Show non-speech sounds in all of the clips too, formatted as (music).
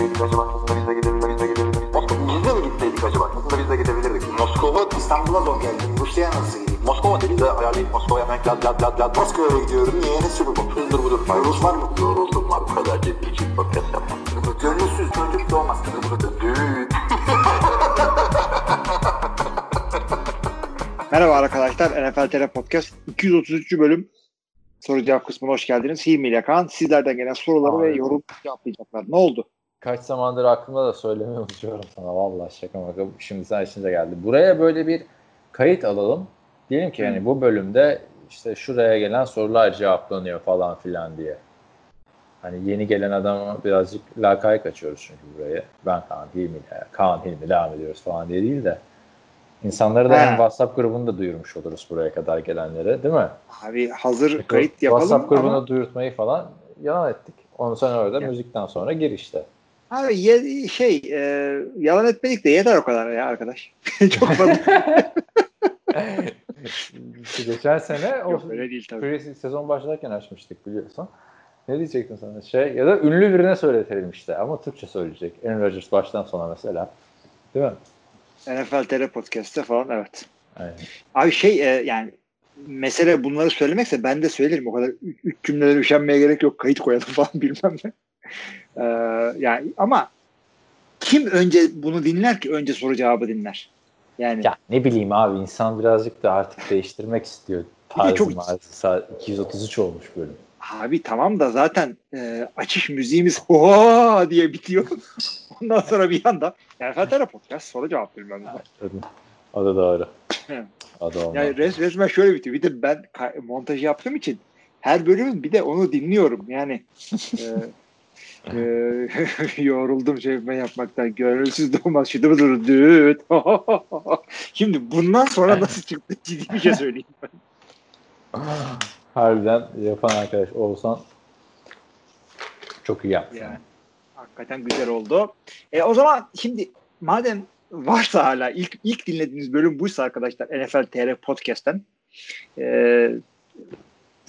gitseydik acaba? Aslında biz de gidebilirdik. Biz de gidebilirdik. Moskova, biz de mi gitseydik acaba? Aslında biz de gidebilirdik. Moskova, İstanbul'a zor geldim. Rusya'ya nasıl gideyim? Moskova dedi de ayarlayıp Moskova'ya hemen lad lad lad lad. Moskova'ya gidiyorum. Niye? Ne sürü bu? Hızdır budur. Rus var mı? Yoruldum var. Bu kadar ciddi için podcast yapmam. Gönülsüz çocuk doğmaz. Düğün. (laughs) Merhaba arkadaşlar. NFL TR Podcast 233. bölüm soru cevap kısmına hoş geldiniz. Hilmi ile Kaan sizlerden gelen soruları Abi. ve yorum cevaplayacaklar. Ne oldu? Kaç zamandır aklımda da söylemeyi unutuyorum sana. Vallahi şaka maka. Şimdi sen işinize geldi. Buraya böyle bir kayıt alalım. Diyelim ki yani bu bölümde işte şuraya gelen sorular cevaplanıyor falan filan diye. Hani yeni gelen adama birazcık lakay kaçıyoruz çünkü buraya. Ben Kaan Hilmi Kaan Hilmi devam ediyoruz falan diye değil de. İnsanları da hem WhatsApp grubunu da duyurmuş oluruz buraya kadar gelenlere değil mi? Abi hazır kayıt yapalım WhatsApp grubunu ama duyurtmayı falan yalan ettik. Ondan sonra orada Ya. müzikten sonra gir işte. Abi ye- şey e, yalan etmedik de yeter o kadar ya arkadaş. (laughs) Çok fazla. (laughs) Geçen sene o Yok öyle değil tabii. sezon başlarken açmıştık biliyorsun. Ne diyecektim sana? Şey ya da ünlü birine söyletelim işte ama Türkçe söyleyecek. Aaron Rodgers baştan sona mesela. Değil mi? NFL TR Podcast'te falan evet. Aynen. Abi şey e, yani mesele bunları söylemekse ben de söylerim. O kadar üç, üç cümlelere üşenmeye gerek yok. Kayıt koyalım falan (laughs) bilmem ne. Ee, yani ama kim önce bunu dinler ki? Önce soru cevabı dinler. Yani Ya ne bileyim abi insan birazcık da artık değiştirmek istiyor. Tarzı çok- marzı. Saat 233 olmuş bölüm. abi tamam da zaten e, açış müziğimiz (laughs) oha diye bitiyor. (laughs) Ondan sonra bir anda yani Fatera Podcast soru cevap bilmem ne. Adı, adı doğru. Adı olmalı. Yani res, resmen şöyle bitiyor. Bir de ben ka- montaj yaptığım için her bölümün bir de onu dinliyorum. Yani e, (laughs) e, (laughs) yoruldum ben yapmaktan. Gönülsüz de olmaz. Şıdı bıdır düt. Şimdi bundan sonra nasıl çıktı (laughs) ciddi bir şey söyleyeyim ben. (laughs) Harbiden yapan arkadaş olsan çok iyi yaptın. Yani, hakikaten güzel oldu. E, o zaman şimdi madem varsa hala ilk ilk dinlediğiniz bölüm buysa arkadaşlar NFL TR Podcast'ten e,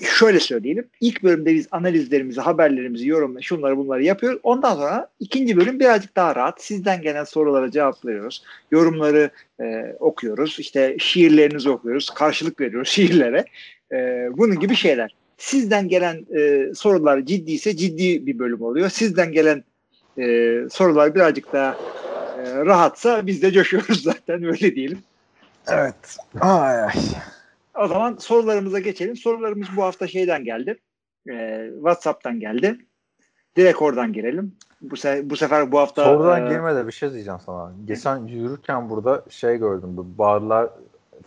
şöyle söyleyelim. İlk bölümde biz analizlerimizi, haberlerimizi, yorumları, şunları bunları yapıyoruz. Ondan sonra ikinci bölüm birazcık daha rahat. Sizden gelen sorulara cevaplıyoruz. Yorumları e, okuyoruz. İşte şiirlerinizi okuyoruz. Karşılık veriyoruz (laughs) şiirlere. E, bunun gibi şeyler. Sizden gelen e, sorular ciddiyse ciddi bir bölüm oluyor. Sizden gelen e, sorular birazcık daha e, rahatsa biz de coşuyoruz (laughs) zaten öyle diyelim. Evet. Ay ay. O zaman sorularımıza geçelim. Sorularımız bu hafta şeyden geldi. Ee, WhatsApp'tan geldi. Direkt oradan girelim. Bu, se- bu sefer bu hafta Sorudan e, girmeden bir şey diyeceğim sana. Geçen yürürken burada şey gördüm. Bu barlar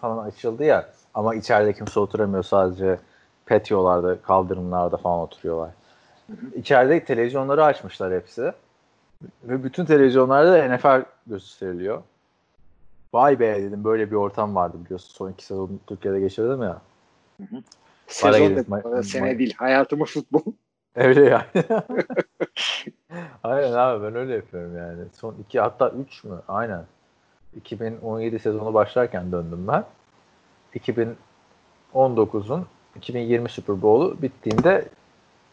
falan açıldı ya ama içeride kimse oturamıyor sadece patiyolarda, kaldırımlarda falan oturuyorlar. İçeride televizyonları açmışlar hepsi. Ve bütün televizyonlarda da NFL gösteriliyor. Vay be dedim böyle bir ortam vardı biliyorsun. Son iki sezon Türkiye'de geçirdim ya. sezon Para gelip ma- sene ma- değil. Hayatımı futbol. (laughs) Öyle yani. (laughs) Aynen abi ben öyle yapıyorum yani. Son iki hatta üç mü? Aynen. 2017 sezonu başlarken döndüm ben. 2019'un 2020 Super Bowl'u bittiğinde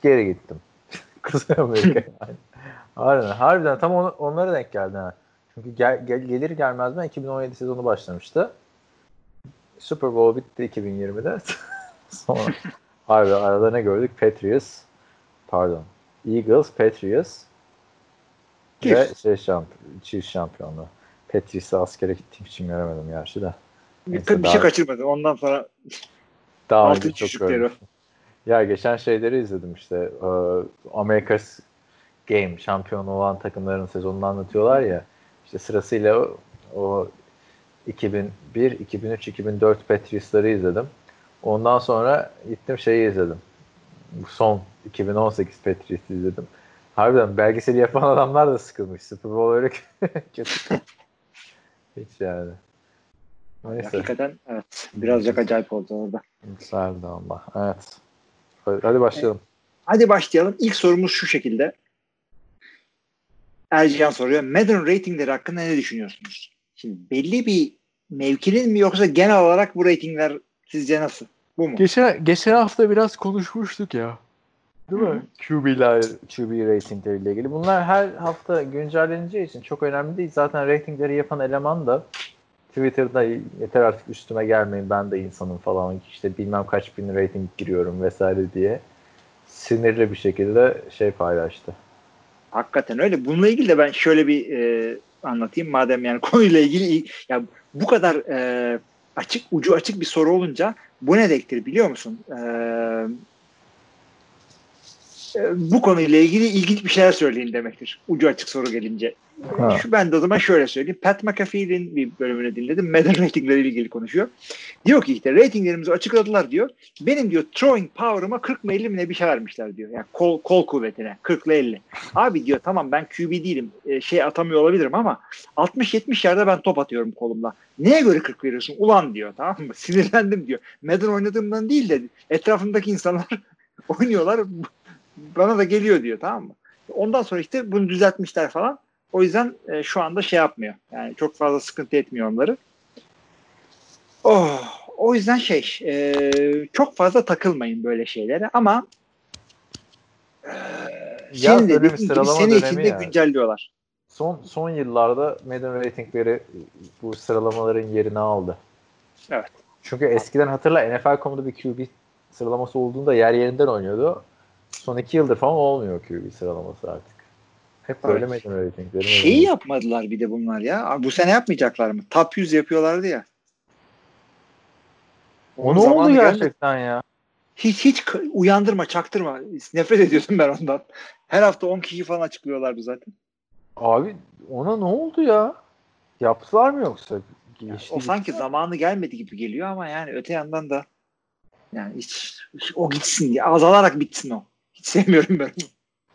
geri gittim. (laughs) Kuzey Amerika'ya. yani. Aynen. Harbiden tam on, onlara denk geldi. Ha. Çünkü gel, gel, gelir gelmez ben 2017 sezonu başlamıştı. Super Bowl bitti 2020'de. (laughs) Sonra Harbi arada ne gördük? Patriots pardon. Eagles, Patriots ve şey şamp Chiefs şampiyonluğu. Patriots'a askere gittiğim için göremedim gerçi de. Bir, bir daha- şey kaçırmadım. Ondan sonra (laughs) Daha Altın çok görmüştüm. Ya geçen şeyleri izledim işte. e, America's Game şampiyon olan takımların sezonunu anlatıyorlar ya. İşte sırasıyla o, o 2001, 2003, 2004 Patriots'ları izledim. Ondan sonra gittim şeyi izledim. Bu son 2018 Patriots'ı izledim. Harbiden belgeseli yapan adamlar da sıkılmış. Super Bowl öyle (laughs) kötü. Hiç yani. Neyse. hakikaten evet. Birazcık acayip oldu orada. Güzeldi ama. Evet. Hadi başlayalım. Hadi başlayalım. İlk sorumuz şu şekilde. Ercihan soruyor. Madden ratingleri hakkında ne düşünüyorsunuz? Şimdi belli bir mevkinin mi yoksa genel olarak bu ratingler sizce nasıl? Bu mu? Geçen, geçen hafta biraz konuşmuştuk ya. Değil mi? QB'ler, QB ratingleriyle ilgili. Bunlar her hafta güncelleneceği için çok önemli değil. Zaten ratingleri yapan eleman da Twitter'da yeter artık üstüme gelmeyin ben de insanım falan işte bilmem kaç bin rating giriyorum vesaire diye sinirli bir şekilde şey paylaştı. Hakikaten öyle. Bununla ilgili de ben şöyle bir e, anlatayım madem yani (laughs) konuyla ilgili ya bu kadar e, açık ucu açık bir soru olunca bu ne demektir biliyor musun? E, e, bu konuyla ilgili ilginç bir şeyler söyleyin demektir. Ucu açık soru gelince. Ha. Şu ben de o zaman şöyle söyleyeyim. Pat McAfee'nin bir bölümünü dinledim. Madden ratingleriyle ilgili konuşuyor. Diyor ki işte ratinglerimizi açıkladılar diyor. Benim diyor throwing power'ıma 40 mı 50 mi ne bir şey vermişler diyor. Yani kol, kol kuvvetine 40 ile 50. Abi diyor tamam ben QB değilim. E, şey atamıyor olabilirim ama 60-70 yerde ben top atıyorum kolumla. Neye göre 40 veriyorsun? Ulan diyor tamam mı? (laughs) Sinirlendim diyor. Madden oynadığımdan değil de etrafımdaki insanlar (laughs) oynuyorlar. Bana da geliyor diyor tamam mı? Ondan sonra işte bunu düzeltmişler falan. O yüzden e, şu anda şey yapmıyor. Yani çok fazla sıkıntı etmiyor onları. Oh, o yüzden şey e, çok fazla takılmayın böyle şeylere ama e, ya senin dediğin gibi sene içinde yani. güncelliyorlar. Son son yıllarda Madden ratingleri bu sıralamaların yerini aldı. Evet. Çünkü eskiden hatırla NFL.com'da bir QB sıralaması olduğunda yer yerinden oynuyordu. Son iki yıldır falan olmuyor QB sıralaması artık. Hep böyle evet. Madden ratingleri. Şeyi yapmadılar bir de bunlar ya. Bu sene yapmayacaklar mı? Top 100 yapıyorlardı ya. O ne oldu gerçekten geldi. ya? Hiç hiç uyandırma, çaktırma. Nefret ediyordum ben ondan. Her hafta 10 kişi falan açıklıyorlardı zaten. Abi ona ne oldu ya? Yaptılar mı yoksa? Yani o sanki zamanı gelmedi gibi geliyor ama yani öte yandan da yani hiç, hiç o gitsin diye azalarak bitsin o. Hiç sevmiyorum ben onu.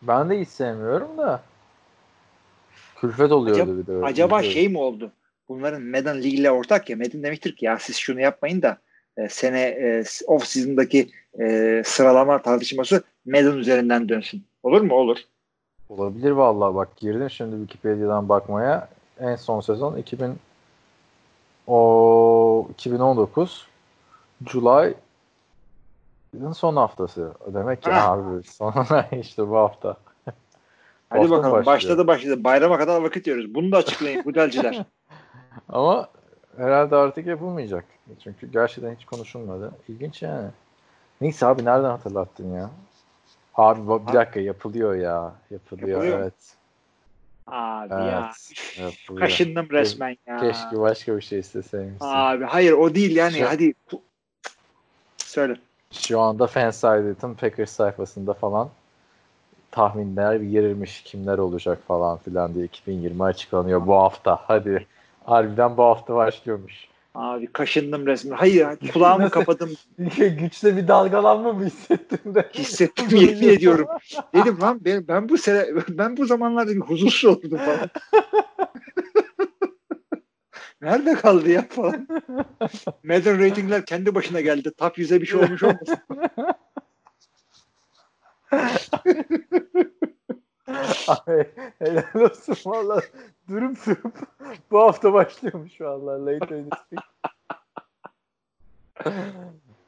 Ben de hiç sevmiyorum da. Külfet oluyordu acaba, bir de. Öyle. Acaba şey mi oldu? Bunların Madden League ile ortak ya. Madden demiştir ki ya siz şunu yapmayın da e, sene e, off season'daki e, sıralama tartışması Madden üzerinden dönsün. Olur mu? Olur. Olabilir vallahi bak girdim şimdi Wikipedia'dan bakmaya. En son sezon 2000 o 2019 July son haftası. Demek ki ha. abi (laughs) son işte bu hafta. Hadi Boston bakalım. Başlıyor. Başladı başladı. Bayrama kadar vakit diyoruz. Bunu da açıklayın Hudelciler. (laughs) Ama herhalde artık yapılmayacak. Çünkü gerçekten hiç konuşulmadı. İlginç yani. Neyse abi nereden hatırlattın ya? Abi bir dakika yapılıyor ya. Yapılıyor, yapılıyor. evet. Abi evet, ya. Yapılıyor. Kaşındım resmen ya. Keşke başka bir şey isteseymişsin. Abi hayır o değil yani. Şu, Hadi söyle. Şu anda Fansided'ın Packers sayfasında falan tahminler girilmiş kimler olacak falan filan diye 2020 açıklanıyor bu hafta. Hadi harbiden bu hafta başlıyormuş. Abi kaşındım resmen. Hayır kulağımı kapadım. (laughs) Güçle bir dalgalanma mı hissettim de? Hissettim yemin ediyorum. Dedim lan ben, ben bu sene ben bu zamanlarda bir huzursuz oldum falan. (laughs) Nerede kaldı ya falan. Madden ratingler kendi başına geldi. Top 100'e bir şey olmuş olmasın. (laughs) Abi helal olsun valla. Durum durup bu hafta başlıyormuş valla. Late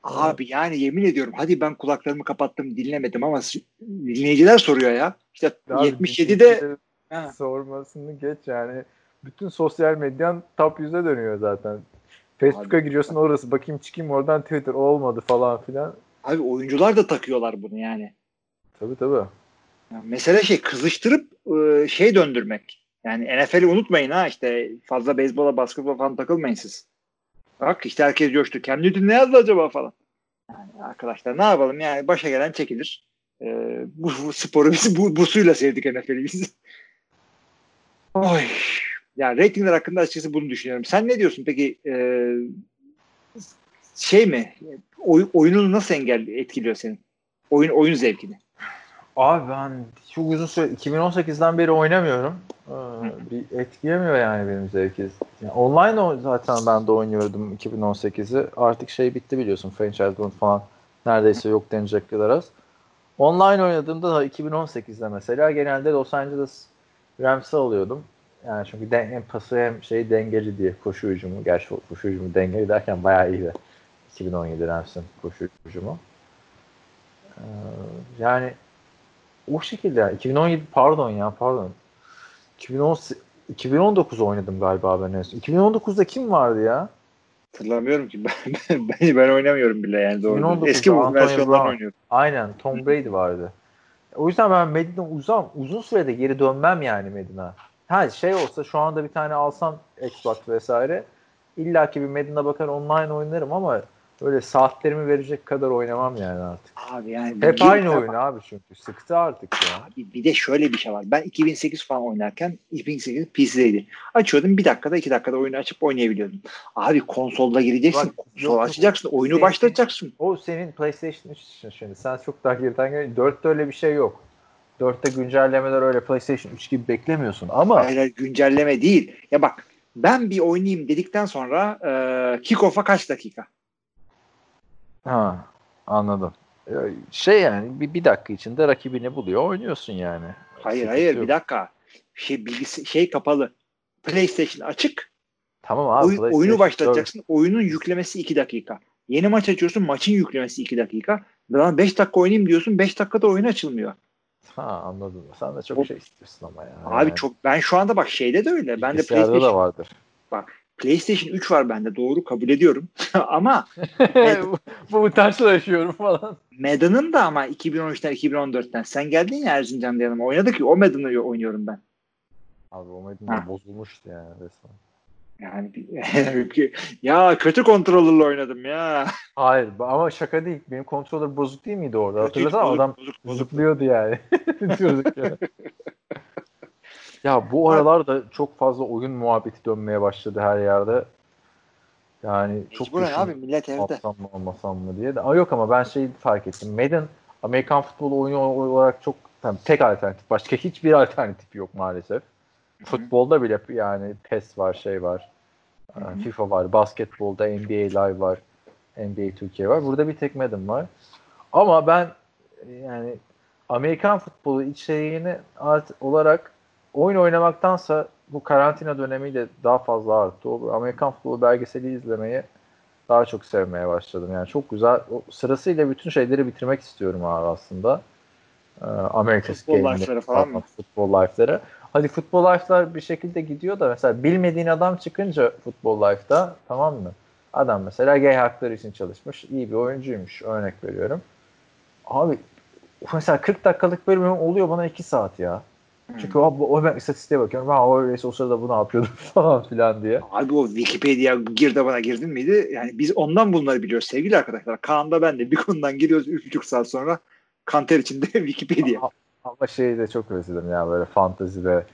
Abi yani yemin ediyorum hadi ben kulaklarımı kapattım dinlemedim ama dinleyiciler soruyor ya. İşte Abi, 77'de sormasını geç yani. Bütün sosyal medyan top 100'e dönüyor zaten. Facebook'a giriyorsun orası bakayım çıkayım oradan Twitter olmadı falan filan. Abi oyuncular da takıyorlar bunu yani. Tabii tabii. Yani mesele şey kızıştırıp e, şey döndürmek. Yani NFL'i unutmayın ha işte fazla beyzbola basketbola falan takılmayın siz. Bak işte herkes coştu. Cam Newton ne yazdı acaba falan. Yani arkadaşlar ne yapalım yani başa gelen çekilir. Ee, bu, bu sporu biz bu, bu suyla sevdik NFL'i biz. (laughs) Oy. Yani ratingler hakkında açıkçası bunu düşünüyorum. Sen ne diyorsun peki? E, şey mi? Oy, oyununu nasıl engel etkiliyor senin? Oyun oyun zevkini. Abi ben çok uzun süre 2018'den beri oynamıyorum. Ee, bir etkilemiyor yani benim zevki. Yani online zaten ben de oynuyordum 2018'i. Artık şey bitti biliyorsun franchise mode falan neredeyse yok denecek kadar az. Online oynadığımda da 2018'de mesela genelde Los Angeles Rams'ı alıyordum. Yani çünkü den, hem pası hem şey dengeli diye koşu hücumu. Gerçi koşu hücumu dengeli derken bayağı iyi de 2017 Rams'ın koşu hücumu. Ee, yani o şekilde yani 2017 pardon ya pardon 2010 2019 oynadım galiba ben en son. 2019'da kim vardı ya? Hatırlamıyorum ki. (laughs) Ben, ben, ben oynamıyorum bile yani doğru. 2019'da Eski Brown. oynuyorum. Aynen Tom Brady vardı. O yüzden ben Medina uzam uzun sürede geri dönmem yani Medina. Ha şey olsa şu anda bir tane alsam Xbox vesaire illaki bir Medina bakar online oynarım ama öyle saatlerimi verecek kadar oynamam yani artık. Abi yani Hep aynı oyun abi çünkü. Sıktı artık ya. Abi bir de şöyle bir şey var. Ben 2008 falan oynarken 2008 PC'deydi. Açıyordum bir dakikada iki dakikada oyunu açıp oynayabiliyordum. Abi konsolda gireceksin. Bak, konsol yok, açacaksın. Oyunu Senin- başlatacaksın. O senin PlayStation 3 için şimdi. Sen çok daha geriden gel. 4'te öyle bir şey yok. 4'te güncellemeler öyle PlayStation 3 gibi beklemiyorsun ama Hayır, hayır, güncelleme değil. Ya bak ben bir oynayayım dedikten sonra e, kick-off'a kaç dakika? Ha anladım. Ee, Şey yani bir, bir dakika içinde rakibini buluyor oynuyorsun yani. Hayır Sıkıntı hayır yok. bir dakika. Şey bilgisi şey kapalı. PlayStation açık. Tamam abi. Oy- oyunu 4 başlatacaksın. Oyunun yüklemesi 2 dakika. Yeni maç açıyorsun. Maçın yüklemesi 2 dakika. Ben 5 dakika oynayayım diyorsun. 5 dakikada oyun açılmıyor. Ha anladım. Sen de O- çok şey istiyorsun ama ya. Abi Yani çok ben şu anda bak şeyde de öyle. Ben de PlayStation da vardır. PlayStation 3 var bende. Doğru kabul ediyorum. (laughs) ama (laughs) bu, bu utançlaşıyorum falan. Madden'ın da ama 2013'ten 2014'ten. Sen geldin ya Erzincan'da yanıma. Oynadık ya o Madden'ı oynuyorum ben. Abi o. Medina bozulmuştu yani resmen. Yani (laughs) ya kötü kontrolörle oynadım ya. Hayır ama şaka değil. Benim kontrolör bozuk değil miydi orada? Hatırlasana adam bozuk, bozuk. zıplıyordu yani. Diyorduk ya. Ya bu aralar da çok fazla oyun muhabbeti dönmeye başladı her yerde. Yani çok Mecburen düşün, abi millet evde. atsam mı almasam mı diye de. Aa, yok ama ben şeyi fark ettim. Madden Amerikan futbolu oyunu olarak çok tabii tek alternatif. Başka hiçbir (laughs) alternatif yok maalesef. Futbolda bile yani PES var, şey var. Hı hı. FIFA var, basketbolda NBA Live var, NBA Türkiye var. Burada bir tek Madden var. Ama ben yani Amerikan futbolu içeriğini art olarak oyun oynamaktansa bu karantina dönemiyle daha fazla arttı. O Amerikan futbolu belgeseli izlemeyi daha çok sevmeye başladım. Yani çok güzel. O sırasıyla bütün şeyleri bitirmek istiyorum abi aslında. Ee, America's Futbol life'ları falan mı? Futbol life'ları. Hadi futbol life'lar bir şekilde gidiyor da mesela bilmediğin adam çıkınca futbol life'da tamam mı? Adam mesela gay hakları için çalışmış. iyi bir oyuncuymuş. Örnek veriyorum. Abi mesela 40 dakikalık bölümüm oluyor bana 2 saat ya. Çünkü o, o ben istatistiğe bakıyorum. Ha o öyleyse o sırada bunu yapıyordum (laughs) falan filan diye. Abi o Wikipedia girdi bana girdin miydi? Yani biz ondan bunları biliyoruz sevgili arkadaşlar. Kaan'da ben de bir konudan giriyoruz 3,5 saat sonra kanter içinde (laughs) Wikipedia. Ama, ama şeyi de çok özledim ya böyle fantezide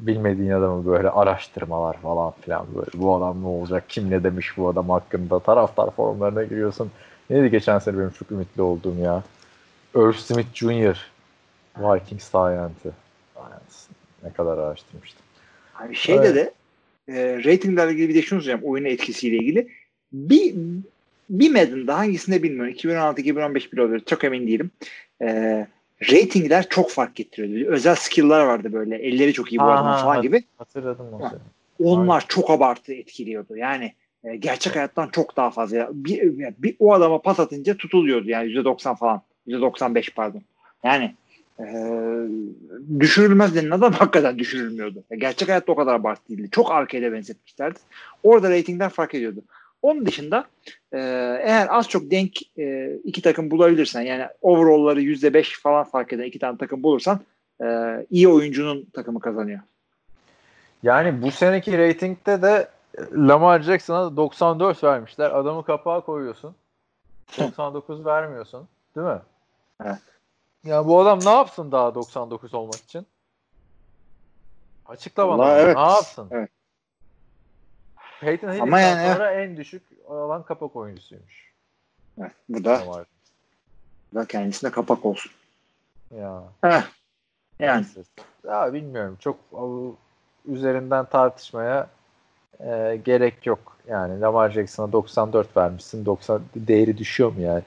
bilmediğin adamı böyle araştırmalar falan filan böyle bu adam ne olacak kim ne demiş bu adam hakkında taraftar forumlarına giriyorsun. Neydi geçen sene benim çok ümitli olduğum ya. Irv Smith Jr. Vikings Giant'ı. Ne kadar araştırmıştım. Abi şeyde Evet. de e, ratinglerle ilgili bir de şunu söyleyeceğim oyunun etkisiyle ilgili. Bir bir Madden'da hangisinde bilmiyorum. 2016-2015 bile olabilir. Çok emin değilim. E, ratingler çok fark getiriyordu. Özel skill'lar vardı böyle. Elleri çok iyi bu ha, falan gibi. Hatırladım o Ha. seni. Onlar çok abartı etkiliyordu. Yani e, gerçek hayattan çok daha fazla. Bir, bir, o adama pas atınca tutuluyordu yani %90 falan. %95 pardon. Yani e, düşürülmez denen adam (laughs) hakikaten düşürülmüyordu. Ya, gerçek hayatta o kadar abartı değildi. Çok arcade'e benzetmişlerdi. Orada reytingler fark ediyordu. Onun dışında e, eğer az çok denk e, iki takım bulabilirsen yani overall'ları %5 falan fark eden iki tane takım bulursan e, iyi oyuncunun takımı kazanıyor. Yani bu seneki reytingde de Lamar Jackson'a 94 vermişler. Adamı kapağa koyuyorsun. 99 vermiyorsun. Değil mi? Evet. Ya bu adam ne yapsın daha 99 olmak için? Açıkla bana. Vallahi evet. Ne yapsın? Evet. Peyton Ama Hill'den yani- sonra en düşük olan kapak oyuncusuymuş. Evet, bu da, bu da kendisine kapak olsun. Ya. Heh. Yani. Ya bilmiyorum. Çok üzerinden tartışmaya e, gerek yok. Yani Lamar Jackson'a 94 vermişsin. 90 değeri düşüyor mu yani?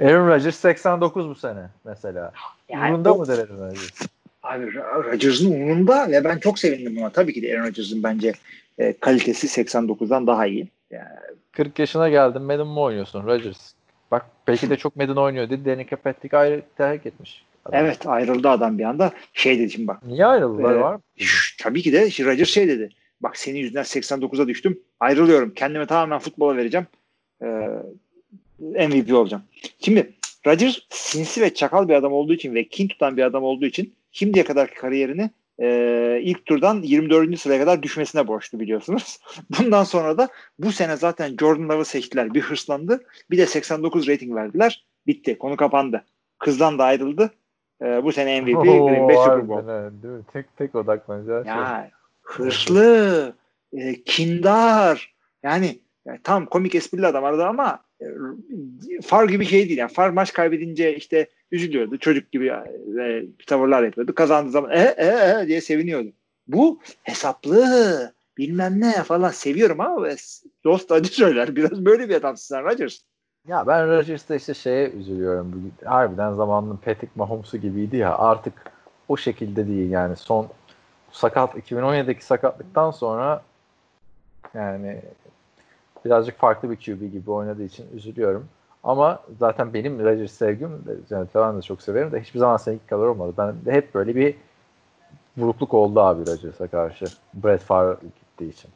Aaron Rodgers 89 bu sene mesela. Yani Umurunda o- mıdır Aaron Rodgers? abi Rodgers'ın umurunda ve ben çok sevindim buna. Tabii ki de Aaron Rodgers'ın bence e, kalitesi 89'dan daha iyi. Yani 40 yaşına geldin Madden mı oynuyorsun Rodgers? Bak belki de çok Madden oynuyor dedi. Danica Patrick ayrı terk etmiş. Adam. Evet ayrıldı adam bir anda. Şey dedi şimdi bak. Niye ayrıldılar Ee, var mı? Tabii ki de Rodgers şey dedi. Bak senin yüzünden 89'a düştüm. Ayrılıyorum. Kendimi tamamen futbola vereceğim. Ee, MVP olacağım. Şimdi Rodgers sinsi ve çakal bir adam olduğu için ve kin tutan bir adam olduğu için şimdiye kadarki kariyerini e, ilk turdan 24. sıraya kadar düşmesine borçlu biliyorsunuz. (laughs) Bundan sonra da bu sene zaten Jordan Love'ı seçtiler. Bir hırslandı. Bir de 89 rating verdiler. Bitti. Konu kapandı. Kızdan da ayrıldı. E, bu sene MVP Green Bay Super Bowl. evet, değil mi? Tek tek odaklanacağı şey. Ya hırslı, e, kindar. Yani, yani tam komik esprili adam arada ama far gibi şey değil. Yani far maç kaybedince işte üzülüyordu. Çocuk gibi e, tavırlar yapıyordu. Kazandığı zaman e, e, e diye seviniyordu. Bu hesaplı bilmem ne falan seviyorum ama dost acı söyler. Biraz böyle bir adamsın sen Rodgers. Ya ben Rodgers'ta işte şeye üzülüyorum. Harbiden zamanının Patrick Mahomes'u gibiydi ya. Artık o şekilde değil yani. Son sakat 2017'deki sakatlıktan sonra yani birazcık farklı bir QB gibi oynadığı için üzülüyorum. Ama zaten benim Rodgers sevgim yani ben de çok severim de hiçbir zaman seninki kadar olmadı. Ben de hep böyle bir burukluk oldu abi Rodgers'a karşı. Brett Favre gittiği için.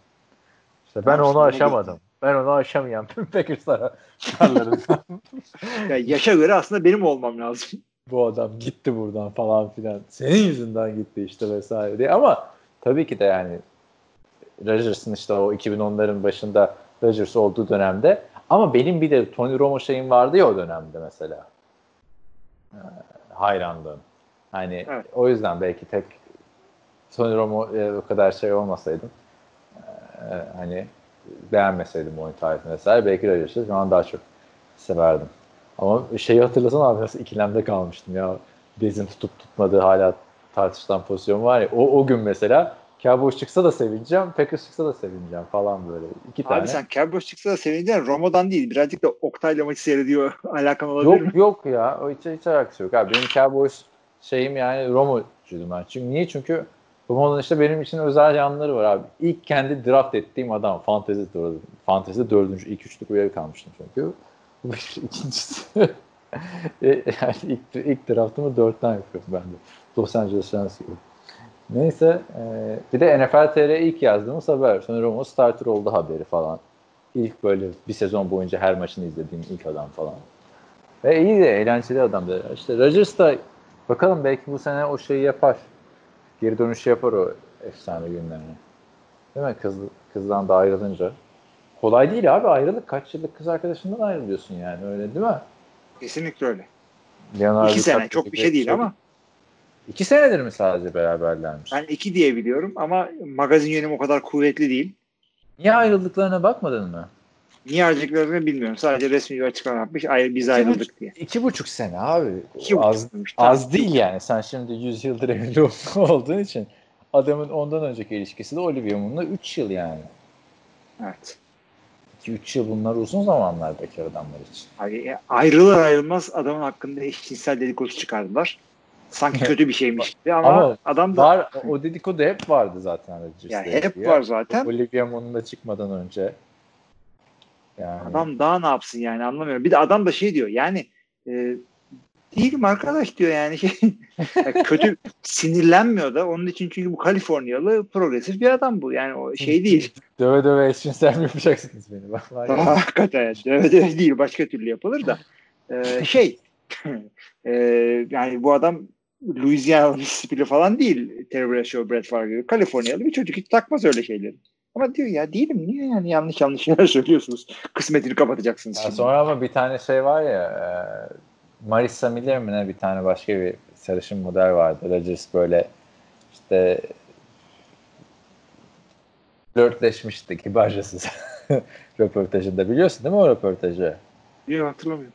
İşte ben onu aşamadım. Ben onu aşamayan Packers'lara çarlarından. (laughs) Ya yaşa göre aslında benim olmam lazım. bu adam gitti buradan falan filan. Senin yüzünden gitti işte vesaire diye. Ama tabii ki de yani Rodgers'ın işte o 2010'ların başında Rodgers olduğu dönemde ama benim bir de Tony Romo şeyim vardı ya o dönemde mesela. Ee, hayranlığım. Hani Evet. o yüzden belki tek Tony Romo e, o kadar şey olmasaydım e, hani beğenmeseydim oyun tarzını vesaire belki Rodgers'ı şu an daha çok severdim. Ama şeyi hatırlasana abi nasıl ikilemde kalmıştım ya. Bezin tutup tutmadığı hala tartışılan pozisyon var ya. O, o gün mesela Cowboys çıksa da sevineceğim, Packers çıksa da sevineceğim falan böyle. İki tane. Abi sen Cowboys çıksa da sevineceksin. Romo'dan değil. Birazcık da Oktay'la maçı seyrediyor. (laughs) Alakan olabilir mi? Yok yok ya. O hiç, hiç alakası yok. Abi benim Cowboys şeyim yani Romo'cuydum ben. Çünkü niye? Çünkü Romo'nun işte benim için özel yanları var abi. İlk kendi draft ettiğim adam. Fantezi Fantezi dördüncü, ilk üçlük üye kalmıştım çünkü. Bu. (laughs) İkincisi e, yani ilk, ilk draftımı dörtten yapıyorum ben de. Los Angeles Rams gibi. Neyse e, bir de NFL TR ilk yazdığımız haber. Sonra Romo starter oldu haberi falan. İlk böyle bir sezon boyunca her maçını izlediğim ilk adam falan. Ve iyi de eğlenceli adam da. İşte Rodgers da bakalım belki bu sene o şeyi yapar. Geri dönüş yapar o efsane günlerine. Değil mi? Kız, kızdan da ayrılınca. Kolay değil abi ayrılık. Kaç yıllık kız arkadaşından ayrılıyorsun yani öyle değil mi? Kesinlikle öyle. Leonardo iki sene. Çok bir şey değil ama İki senedir mi sadece beraberlermiş? ben iki diye biliyorum ama magazin yönüm o kadar kuvvetli değil. Niye ayrıldıklarına bakmadın mı? Niye ayrıldıklarını bilmiyorum. Sadece resmi bir açıklama yapmış. Ay, biz ayrıldık diye. İki buçuk sene abi. İki az, buçukmuş. az değil yani. Sen şimdi 100 yıldır evli (laughs) olduğun için adamın ondan önceki ilişkisi de Olivia Munn'la 3 yıl yani. Evet. 2-3 yıl bunlar uzun zamanlar bekar adamlar için. Ay- Ayrılır ayrılmaz adamın hakkında eşcinsel dedikodu çıkardılar. Sanki kötü bir şeymiş gibi ama, Ama adam da Var, o dedikodu hep vardı zaten. Rodgers'la ya hep ilgili. var zaten. Olivia Munn'un da çıkmadan önce. Yani Adam daha ne yapsın yani anlamıyorum. Bir de adam da şey diyor yani e, değilim arkadaş diyor yani (laughs) şey kötü sinirlenmiyor da onun için çünkü bu Kaliforniyalı progresif bir adam bu yani o şey (laughs) değil. döve döve eşcinsel mi yapacaksınız beni? Ya. Hakikaten evet, evet değil başka türlü yapılır da e, şey (laughs) e, yani bu adam Louisiana Mississippi'li falan değil Terry Bradshaw, Brett Favre gibi. Kaliforniyalı bir çocuk hiç takmaz öyle şeyleri. Ama diyor ya değilim niye yani yanlış yanlış şeyler (laughs) söylüyorsunuz. Kısmetini kapatacaksınız Ya şimdi. sonra ama bir tane şey var ya e, Marissa Miller mi ne bir tane başka bir sarışın model vardı. Rodgers böyle işte flörtleşmişti kibarcasız (laughs) röportajında. Biliyorsun değil mi o röportajı? Yok hatırlamıyorum.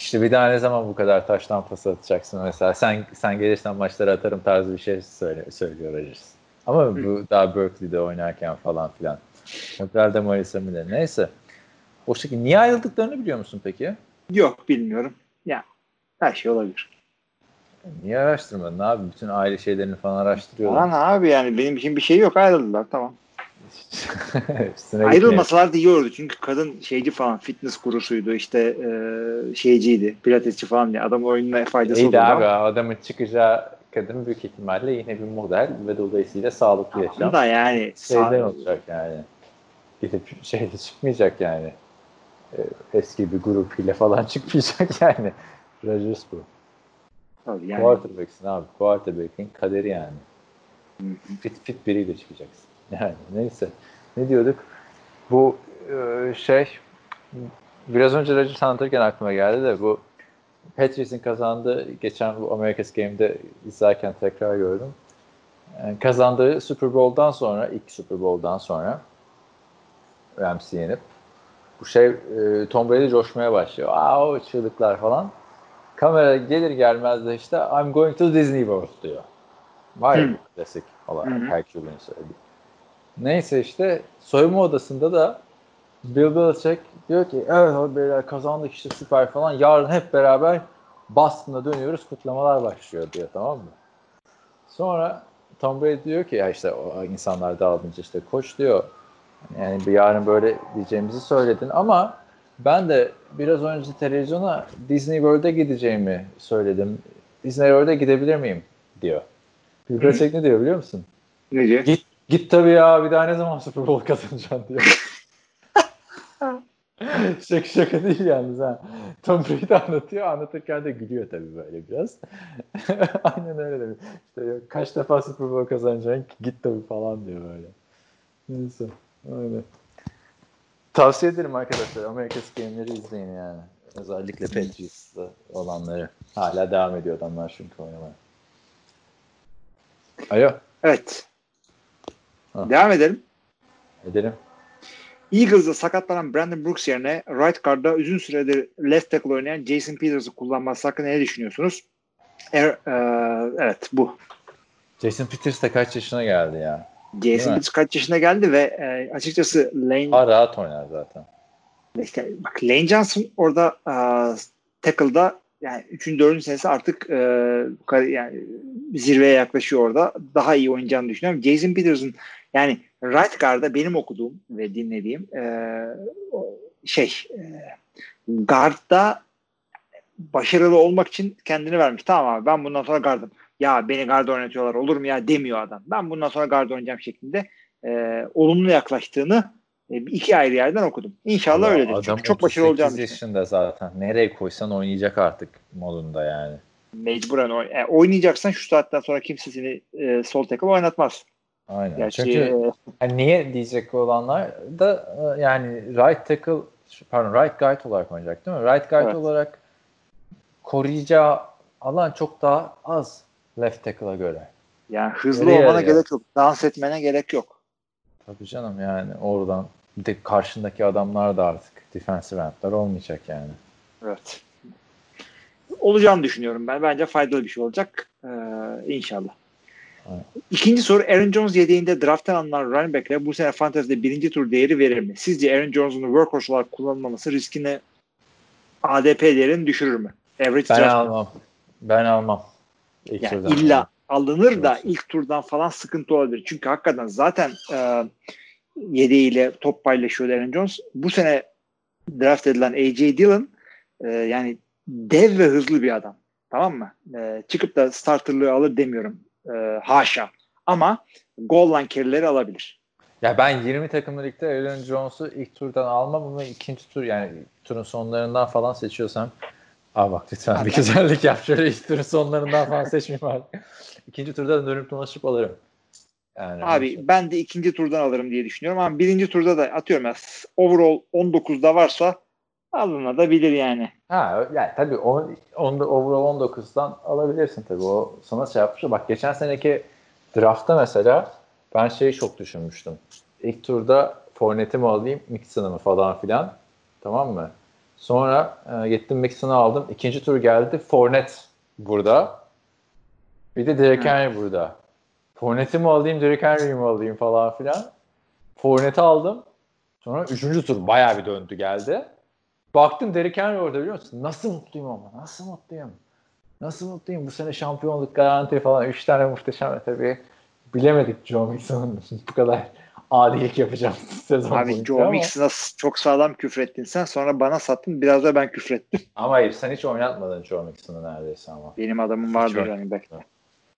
İşte bir daha ne zaman bu kadar taştan pas atacaksın mesela sen sen gelirsen maçlara atarım tarzı bir şey söyle, söylüyor Rodgers. Ama bu daha Berkeley'de oynarken falan filan. Modelde Marissa Miller. Neyse. O şekilde niye ayrıldıklarını biliyor musun peki? Yok bilmiyorum. Ya her şey olabilir. Niye araştırmadın abi? Bütün aile şeylerini falan araştırıyorlar. Lan abi yani benim için bir şey yok ayrıldılar tamam. (laughs) Üstüne Ayrılmasalar da iyi olurdu. Çünkü kadın şeyci falan fitness kurusuydu. işte e, şeyciydi. Pilatesçi falan diye. Adam oyununa faydası İyi de olurdu. abi ama- adamın çıkacağı kadın büyük ihtimalle yine bir model ve dolayısıyla sağlıklı yaşam. Ama da yani Şeyden olacak yani. Gidip şeyde çıkmayacak yani. Ee, Eski bir grup ile falan (laughs) çıkmayacak yani. Rodgers bu. Tabii yani. Quarterback'sin abi. Quarterback'in kaderi yani. Fit fit biriyle çıkacaksın. Yani neyse. Ne diyorduk? Bu e, şey biraz önce Rodgers anlatırken aklıma geldi de bu Patriots'in kazandığı geçen bu America's Game'de izlerken tekrar gördüm. Yani kazandığı Super Bowl'dan sonra ilk Super Bowl'dan sonra Rams'i yenip bu şey e, Tom Brady coşmaya başlıyor. Aa o çığlıklar falan. Kamera gelir gelmez de işte I'm going to Disney World diyor. Var ya klasik olarak. Hercule'nin söylediği. Neyse işte soyunma odasında da Bill Belichick diyor ki evet abi beyler kazandık işte süper falan. Yarın hep beraber Boston'a dönüyoruz kutlamalar başlıyor diyor tamam mı? Sonra Tom Brady diyor ki ya işte o insanlar dağılınca işte koç diyor yani bir yarın böyle diyeceğimizi söyledin ama ben de biraz önce televizyona Disney World'e gideceğimi söyledim. Disney World'e gidebilir miyim? diyor. Bill Belichick ne diyor biliyor musun? Ne diyor? Git git tabii ya bir daha ne zaman Super Bowl kazanacaksın diyor. (laughs) şaka şaka değil yalnız ha. Tom Brady anlatıyor. Anlatırken de gülüyor tabii böyle biraz. (laughs) Aynen öyle demiş. İşte yok, kaç defa Super Bowl kazanacaksın git tabii falan diyor böyle. Neyse. Öyle. Tavsiye ederim arkadaşlar. America's Game'leri izleyin yani. Özellikle Patriots'lı olanları. Hala devam ediyor adamlar çünkü oynamaya. Alo. Evet. Ha. Devam edelim. Edelim. Eagles'da sakatlanan Brandon Brooks yerine right guard'da uzun süredir left tackle oynayan Jason Peters'ı kullanması hakkında ne düşünüyorsunuz? Er, e, evet bu. Jason Peters de kaç yaşına geldi ya. Jason? Peters kaç yaşına geldi ve e, açıkçası Lane Daha rahat oynar zaten. işte bak Lane Johnson orada e, tackle'da yani 3. 4. senesi artık e, yani zirveye yaklaşıyor orada. Daha iyi oynayacağını düşünüyorum. Jason Peters'ın yani right guard'da benim okuduğum ve dinlediğim e, şey e, guard'da başarılı olmak için kendini vermiş. Tamam abi ben bundan sonra guard'ım. Ya beni guard oynatıyorlar olur mu ya demiyor adam. Ben bundan sonra guard oynayacağım şeklinde e, olumlu yaklaştığını e, iki ayrı yerden okudum. İnşallah Ya öyledir. Çünkü çok başarılı 38 olacağını düşünüyorum. yaşında zaten. Nereye koysan oynayacak artık modunda yani. Mecburen oyn- yani oynayacaksan şu saatten sonra kimse seni e, sol tackle oynatmaz. Aynen. Gerçi Çünkü e, hani niye diyecek olanlar da e, yani right tackle pardon right guard olarak oynayacak değil mi? Right guard Evet. olarak koruyacağı alan çok daha az left tackle'a göre. yani hızlı Nereye olmana yarıyor? gerek yok. Dans etmene gerek yok. Tabii canım yani oradan bir de karşındaki adamlar da artık defensive endler olmayacak yani. Evet. Olacağını düşünüyorum ben. Bence faydalı bir şey olacak. Ee, inşallah. İkinci soru Aaron Jones yedeğinde drafttan alınan running back'le bu sene fantezide birinci tur değeri verir mi? Sizce Aaron Jones'un workhorse olarak kullanılmaması riskini ADP değerini düşürür mü? Average Ben draft- almam. Ben almam. İlk Yani illa almam. alınır da ilk turdan falan sıkıntı olabilir. Çünkü hakikaten zaten e, yedeğiyle top paylaşıyor Aaron Jones. Bu sene draft edilen A.J. Dillon e, yani dev ve hızlı bir adam. Tamam mı? E, çıkıp da starterlığı alır demiyorum. E, haşa. Ama goal line carry'leri alabilir. Ya ben 20 takımlı ligde Aaron Jones'u ilk turdan almam ama ikinci tur yani turun sonlarından falan seçiyorsam Aa bak lütfen bir güzellik yap. Şöyle ilk turun sonlarından falan seçmeyeyim abi. İkinci turda dönüp dolaşıp alırım. Yani Abi ben de ikinci turdan alırım diye düşünüyorum. Ama birinci turda da atıyorum ya overall 19'da varsa alınabilir yani. Ha yani tabii on, onda overall 19'dan alabilirsin tabii. O sana şey yapmış. Bak geçen seneki draftta mesela ben şeyi çok düşünmüştüm. İlk turda Fournette'i mi alayım, Mixon'ı mı falan filan. Tamam mı? Sonra e, gittim Mixon'ı aldım. İkinci tur geldi. Fournette burada. Bir de Derek. Henry burada. Fournette'i mi alayım, Derek Henry'i mi alayım falan filan. Fournette'i aldım. Sonra üçüncü tur bayağı bir döndü geldi. Baktım Derek Henry orada biliyor musun? Nasıl mutluyum ama. Nasıl mutluyum. Nasıl mutluyum. Bu sene şampiyonluk garanti falan. Üç tane muhteşem tabii bilemedik Joe Mixon'un (laughs) bu kadar adilik yapacağım (laughs) sezon Abi Joe ama. Mixon'a çok sağlam küfrettin sen. Sonra bana sattın. Biraz da ben küfrettim. Ama hayır sen hiç oynatmadın Joe Mixon'ı neredeyse ama. Benim adamım vardı running back'te.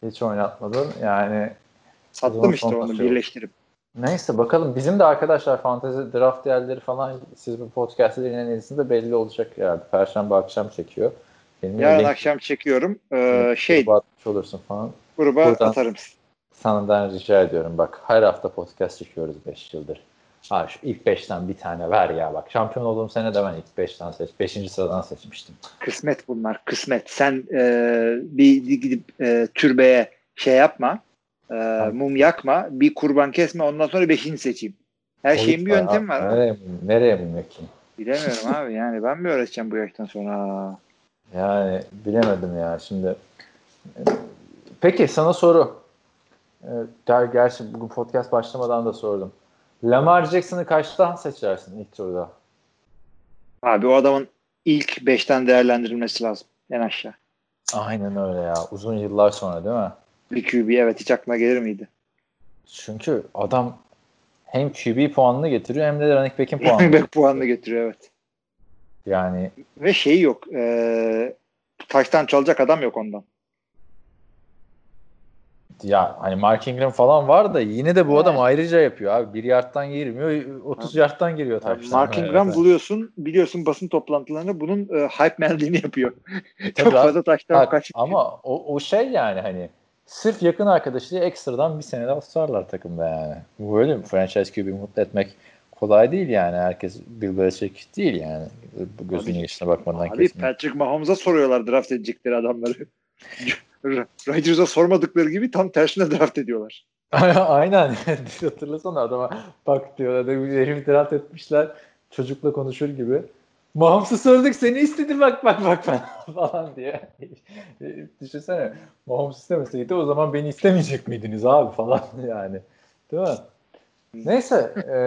Hiç oynatmadın yani Sattım işte onu birleştirip. Neyse bakalım. Bizim de arkadaşlar fantezi draft yerleri falan siz bu podcast'ı dinlediğinizde belli olacak herhalde. Perşembe akşam çekiyor. Benim Yarın link- akşam çekiyorum. Ee, şey gruba atmış olursun falan. gruba buradan- atarım. Senden rica ediyorum bak her hafta podcast çekiyoruz 5 yıldır. Abi şu ilk 5'ten bir tane ver ya bak. Şampiyon olduğum sene de ben ilk 5'ten seç. 5. sıradan seçmiştim. Kısmet bunlar. Kısmet. Sen e, bir bir gidip e, türbeye şey yapma. E, mum yakma. Bir kurban kesme. Ondan sonra beşini seçeyim. Her şeyin bir yöntemi var. Nereye, nereye mi yakayım? Bilemiyorum (laughs) abi. Yani ben mi öğreteceğim bu yaştan sonra? Yani bilemedim ya şimdi. Peki sana soru. Ee, der, gerçi bugün podcast başlamadan da sordum. Lamar Jackson'ı kaçtan seçersin ilk turda? Abi o adamın ilk beşten değerlendirilmesi lazım. En aşağı. Aynen öyle ya. Uzun yıllar sonra değil mi? Bir QB evet hiç aklına gelir miydi? Çünkü adam hem QB puanını getiriyor hem de running back'in puanını. Back puanını getiriyor evet. yani Ve şeyi yok. E, taştan çalacak adam yok ondan. ya hani Mark Ingram falan var da yine de bu adam Evet. ayrıca yapıyor abi. Bir yardtan girmiyor, 30 yardtan giriyor taştan. Mark Ingram buluyorsun, biliyorsun basın toplantılarında bunun e, hype manliğini yapıyor. Çok Tabii abi. fazla taştan Bak, kaç. ama o, o şey yani hani sırf yakın arkadaşı diye ekstradan bir sene daha tutarlar takımda yani. Bu böyle mi? Franchise QB'yi mutlu etmek kolay değil yani. Herkes Bill Belichick değil yani. Bu gözünün yaşına bakmadan Abi kesin. Patrick Mahomes'a soruyorlar draft edecekleri adamları. (laughs) Rodgers'a sormadıkları gibi tam tersine draft ediyorlar. (laughs) Aynen. (laughs) Hatırlasana adama bak diyor. Herif draft etmişler. Çocukla konuşur gibi. Mahomes'u sorduk seni istedi bak bak bak ben (laughs) falan diye. Düşünsene Mahomes istemeseydi o zaman beni istemeyecek miydiniz abi (laughs) falan yani. Değil mi? Neyse e,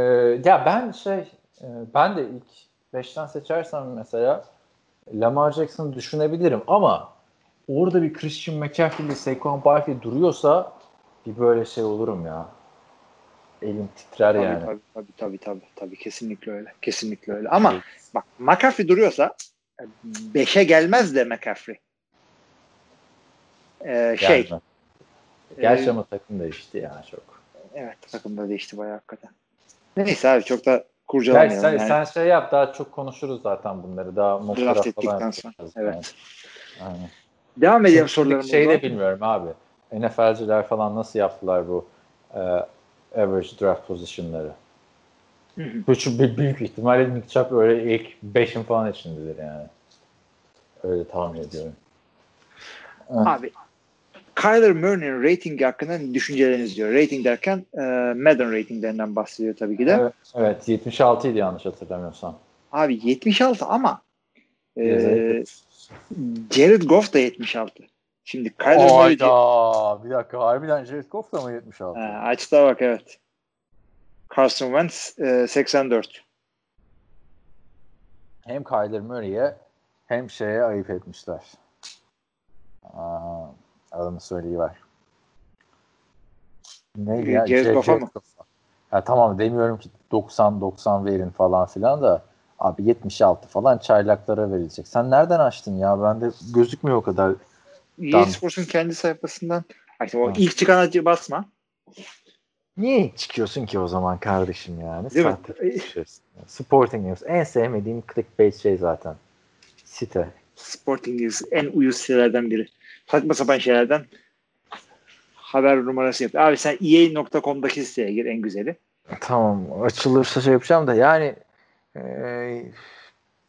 ya ben şey e, ben de ilk 5'ten seçersem mesela Lamar Jackson'ı düşünebilirim ama orada bir Christian McCaffrey'li Saquon Barkley duruyorsa bir böyle şey olurum ya. Elim titrer Tabii, yani. tabii, tabii, tabii, tabii, tabii. Kesinlikle öyle. Kesinlikle öyle. Ama bak McCaffrey duruyorsa 5'e gelmez de McCaffrey. Ee, şey. Gelme. Gerçi e, ama takım değişti ya çok. evet takımda değişti bayağı hakikaten. Neyse abi çok da kurcalamayalım. sen, yani. sen şey yap daha çok konuşuruz zaten bunları. Daha Draft ettikten falan sonra, evet. Yani. Aynen. Devam edelim Çünkü sorularımıza. Şey de bilmiyorum abi. NFL'ciler falan nasıl yaptılar bu e, average draft pozisyonları. Bu şu büyük ihtimalle Nick Chubb öyle ilk 5'in falan içindedir yani. Öyle tahmin ediyorum. Abi Kyler Murray'nin ratingi hakkında düşünceleriniz diyor. Rating derken e, Madden ratinglerinden bahsediyor tabii ki de. Evet, evet 76 idi yanlış hatırlamıyorsam. Abi 76 ama e. Jared Goff da 76. Şimdi Kyler Murray Hayda. Bir dakika harbiden Goff da mı 76? Ha, açta bak evet. Carson Wentz e, 84. Hem Kyler Murray'e hem şeye ayıp etmişler. Aa, adını söyleyiver. Neydi ya? Jared mı? Ya tamam demiyorum ki 90-90 verin falan filan da abi 76 falan çaylaklara verilecek. Sen nereden açtın ya? Bende gözükmüyor o kadar. EA Tamam. Sports'un kendi sayfasından. Ay, o Ha. ilk çıkan acı basma. Niye çıkıyorsun ki o zaman kardeşim yani? Değil? Sahte. Sporting News. En sevmediğim clickbait şey zaten. Site. Sporting News en uyuz sitelerden biri. Saçma sapan şeylerden haber numarası yapıyor. Abi sen EA.com'daki siteye gir en güzeli. Tamam açılırsa şey yapacağım da yani e,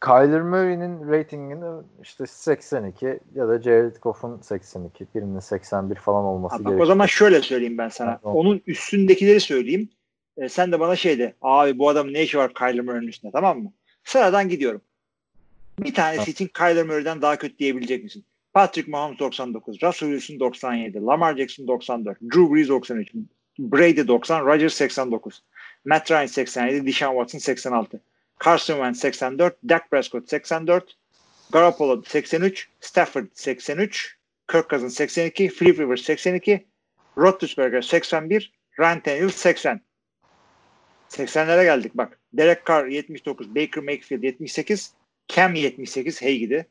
Kyler Murray'nin ratingini işte 82 ya da Jared Goff'un 82 birinin 81 falan olması Abi bak, gerekiyor. o zaman şöyle söyleyeyim ben sana. Tamam. Onun üstündekileri söyleyeyim. E, sen de bana şey de abi bu adam ne işi var Kyler Murray'nin üstünde tamam mı? Sıradan gidiyorum. Bir tanesi için Kyler Murray'den daha kötü diyebilecek misin? Patrick Mahomes 99, Russell Wilson 97, Lamar Jackson 94, Drew Brees 93, Brady 90, Rodgers 89, Matt Ryan 87, Deshaun Watson 86, Carson Wentz 84, Dak Prescott 84, Garoppolo 83, Stafford 83, Kirk Cousins 82, Philip Rivers 82, Roethlisberger 81, Ryan Tannehill 80. 80'lere geldik bak. Derek Carr 79, Baker Mayfield 78, Cam 78 Heigi'di.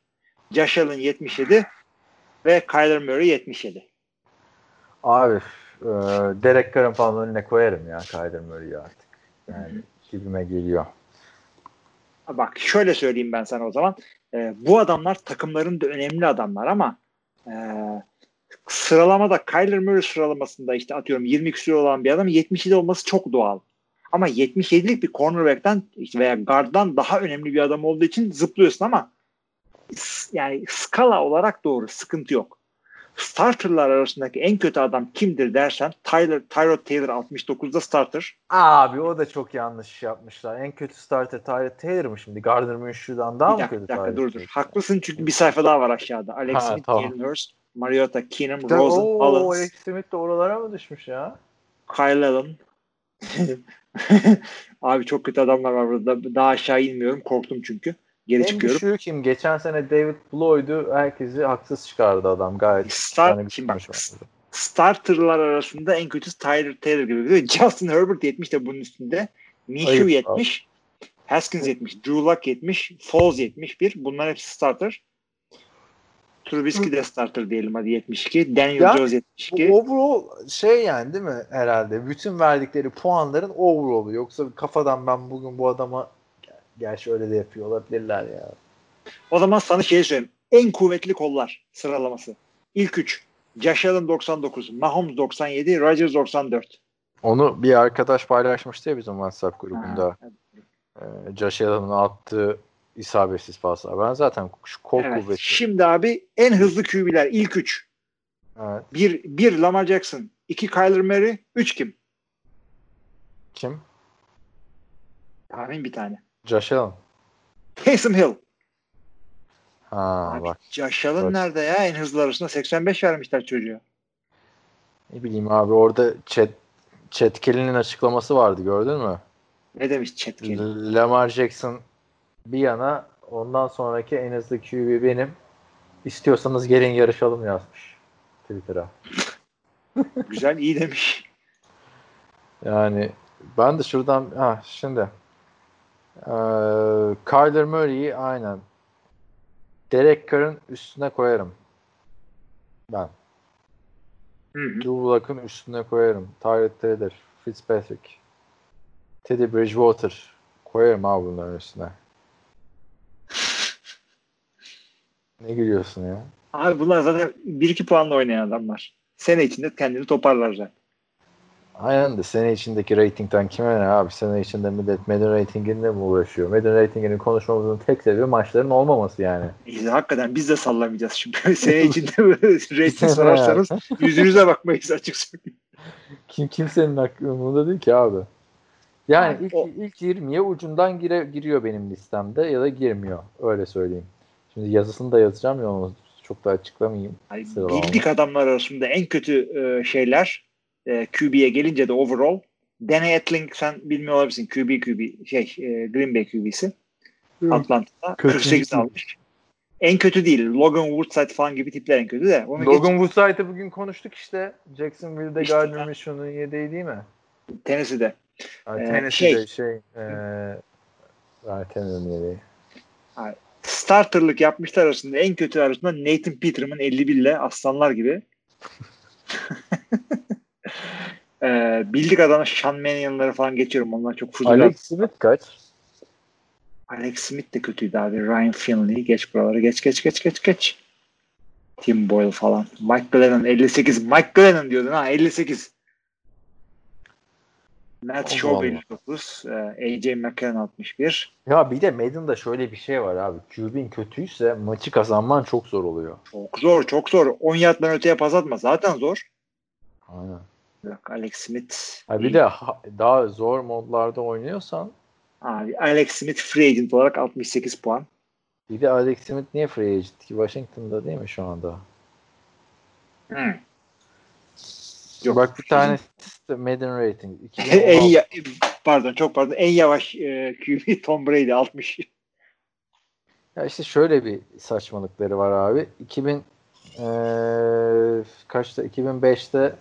Josh Allen 77 ve Kyler Murray 77. Abi e, Derek Carr'ın falan önüne koyarım ya Kyler Murray'i artık. Yani gibime geliyor. Bak şöyle söyleyeyim ben sana o zaman. Ee, bu adamlar takımların da önemli adamlar ama e, sıralamada Kyler Murray sıralamasında işte atıyorum 20 küsur olan bir adam 77 olması çok doğal. Ama 77'lik bir cornerback'ten işte veya guard'dan daha önemli bir adam olduğu için zıplıyorsun ama yani skala olarak doğru sıkıntı yok. Starterlar arasındaki en kötü adam kimdir dersen Tyler Tyrod Taylor 69'da starter. Abi o da çok yanlış yapmışlar. En kötü starter Tyrod Taylor mı şimdi? Gardner Minshew'dan daha bir dakika, mı kötü bir dakika, dur dur. Haklısın çünkü bir sayfa daha var aşağıda. Alex Ha, Smith, tamam. Jalen Hurst, Mariota, Keenum, İşte, Rosen, Oo, Collins, Alex Smith de oralara mı düşmüş ya? Kyle Allen. (laughs) Abi çok kötü adamlar var burada. Daha aşağı inmiyorum. Korktum çünkü. Geri en çıkıyorum. düşüğü kim? Geçen sene David Bloyd'u herkesi haksız çıkardı adam gayet. Start- Yani şimdi bak. Starterlar arasında en kötüsü Tyler Taylor gibi. (laughs) Justin Herbert 70 de bunun üstünde. Minshew Ayıp 70. Haskins 70. Drew Luck 70. Foles 71. Bunlar hepsi starter. Trubisky de starter diyelim hadi 72. Daniel Ya, Jones 72. Bu overall şey yani değil mi herhalde? Bütün verdikleri puanların overall'u. Yoksa kafadan ben bugün bu adama gerçi öyle de yapıyor olabilirler ya. O zaman sana şey söyleyeyim. En kuvvetli kollar sıralaması. İlk 3. Josh Allen 99, Mahomes 97, Rodgers 94. Onu bir arkadaş paylaşmıştı ya bizim WhatsApp grubunda. Ha, Ee, Josh Allen'ın attığı isabetsiz paslar. Ben zaten şu kol evet. kuvveti. Şimdi abi en hızlı QB'ler ilk 3. Evet. 1 1 Lamar Jackson, 2 Kyler Murray, 3 kim? Kim? Tahmin bir tane. Josh Allen. Taysom Hill. Ha Abi, bak. Josh Allen nerede ya? En hızlı arasında 85 vermişler çocuğa. Ne bileyim abi orada Chet, Chet Kelly'nin açıklaması vardı gördün mü? Ne demiş Chetkin? L- Lamar Jackson bir yana ondan sonraki en hızlı QB benim. İstiyorsanız gelin yarışalım yazmış Twitter'a. (laughs) Güzel, iyi demiş. Yani ben de şuradan ha şimdi eee Kyler Murray'i aynen Derek Carr'ın üstüne koyarım. Ben. Hı hı. Drew Luck'ın üstüne koyarım. Tyrod Taylor, Fitzpatrick, Teddy Bridgewater koyarım abi bunların üstüne. (laughs) Ne gülüyorsun ya? Abi bunlar zaten 1-2 puanla oynayan adamlar. Sene içinde kendini toparlar zaten. Aynen de sene içindeki ratingden kime ne abi? Sene içinde millet Madden ratinginde mi uğraşıyor? Madden ratingini konuşmamızın tek sebebi maçların olmaması yani. İşte hakikaten biz de sallamayacağız şimdi. (laughs) Sene içinde Sene (laughs) sorarsanız yüzünüze bakmayız açık söyleyeyim. Kim kimsenin aklında değil ki abi. Yani ilk, o- ilk 20'ye ucundan gire, giriyor benim listemde ya da girmiyor. Öyle söyleyeyim. Şimdi yazısını da yazacağım ya onu çok da açıklamayayım. Sıralama. bildik adamlar arasında en kötü e, şeyler e, QB'ye gelince de overall Danny Etling sen bilmiyor olabilirsin. QB QB şey e, Green Bay QB'si. Atlanta'da Kötü 48 değil. almış. En kötü değil. Logan Woodside falan gibi tipler en kötü de. Onu Logan Woodside'ı bugün konuştuk işte. Jacksonville'de İşte Gardner ya. Minshew'un yedeği değil mi? geç, Tennessee'de. Yani Ee, Tennessee'de şey, şey e, yani Tennessee'nin yedeği. Starterlık yapmışlar arasında en kötü arasında Nathan Peterman 51 ile aslanlar gibi. (laughs) Ee, bildik adamı Sean Mannion'ları falan geçiyorum. Onlar çok fuzuli. Alex Smith kaç? Alex Smith de kötüydü abi. Ryan Finley. Geç buraları. Geç geç geç geç geç. Tim Boyle falan. Mike Glennon 58. Mike Glennon diyordun ha 58. Matt Allah. 59. Ee, AJ McCann 61. Ya bir de Madden'da şöyle bir şey var abi. QB'in kötüyse maçı kazanman çok zor oluyor. Çok zor çok zor. 10 yardtan öteye pas atma. Zaten zor. Aynen. Bak Alex Smith. Ha bir de ha- daha zor modlarda oynuyorsan Abi Alex Smith free agent olarak 68 puan. bir de Alex Smith niye free agent ki? Washington'da değil mi şu anda? Hmm. Yok. Bak bir tane Madden rating. (laughs) en 2016. ya- pardon çok pardon. En yavaş e, QB (laughs) Tom Brady 60. Ya işte şöyle bir saçmalıkları var abi. 2000 eee kaçta 2005'te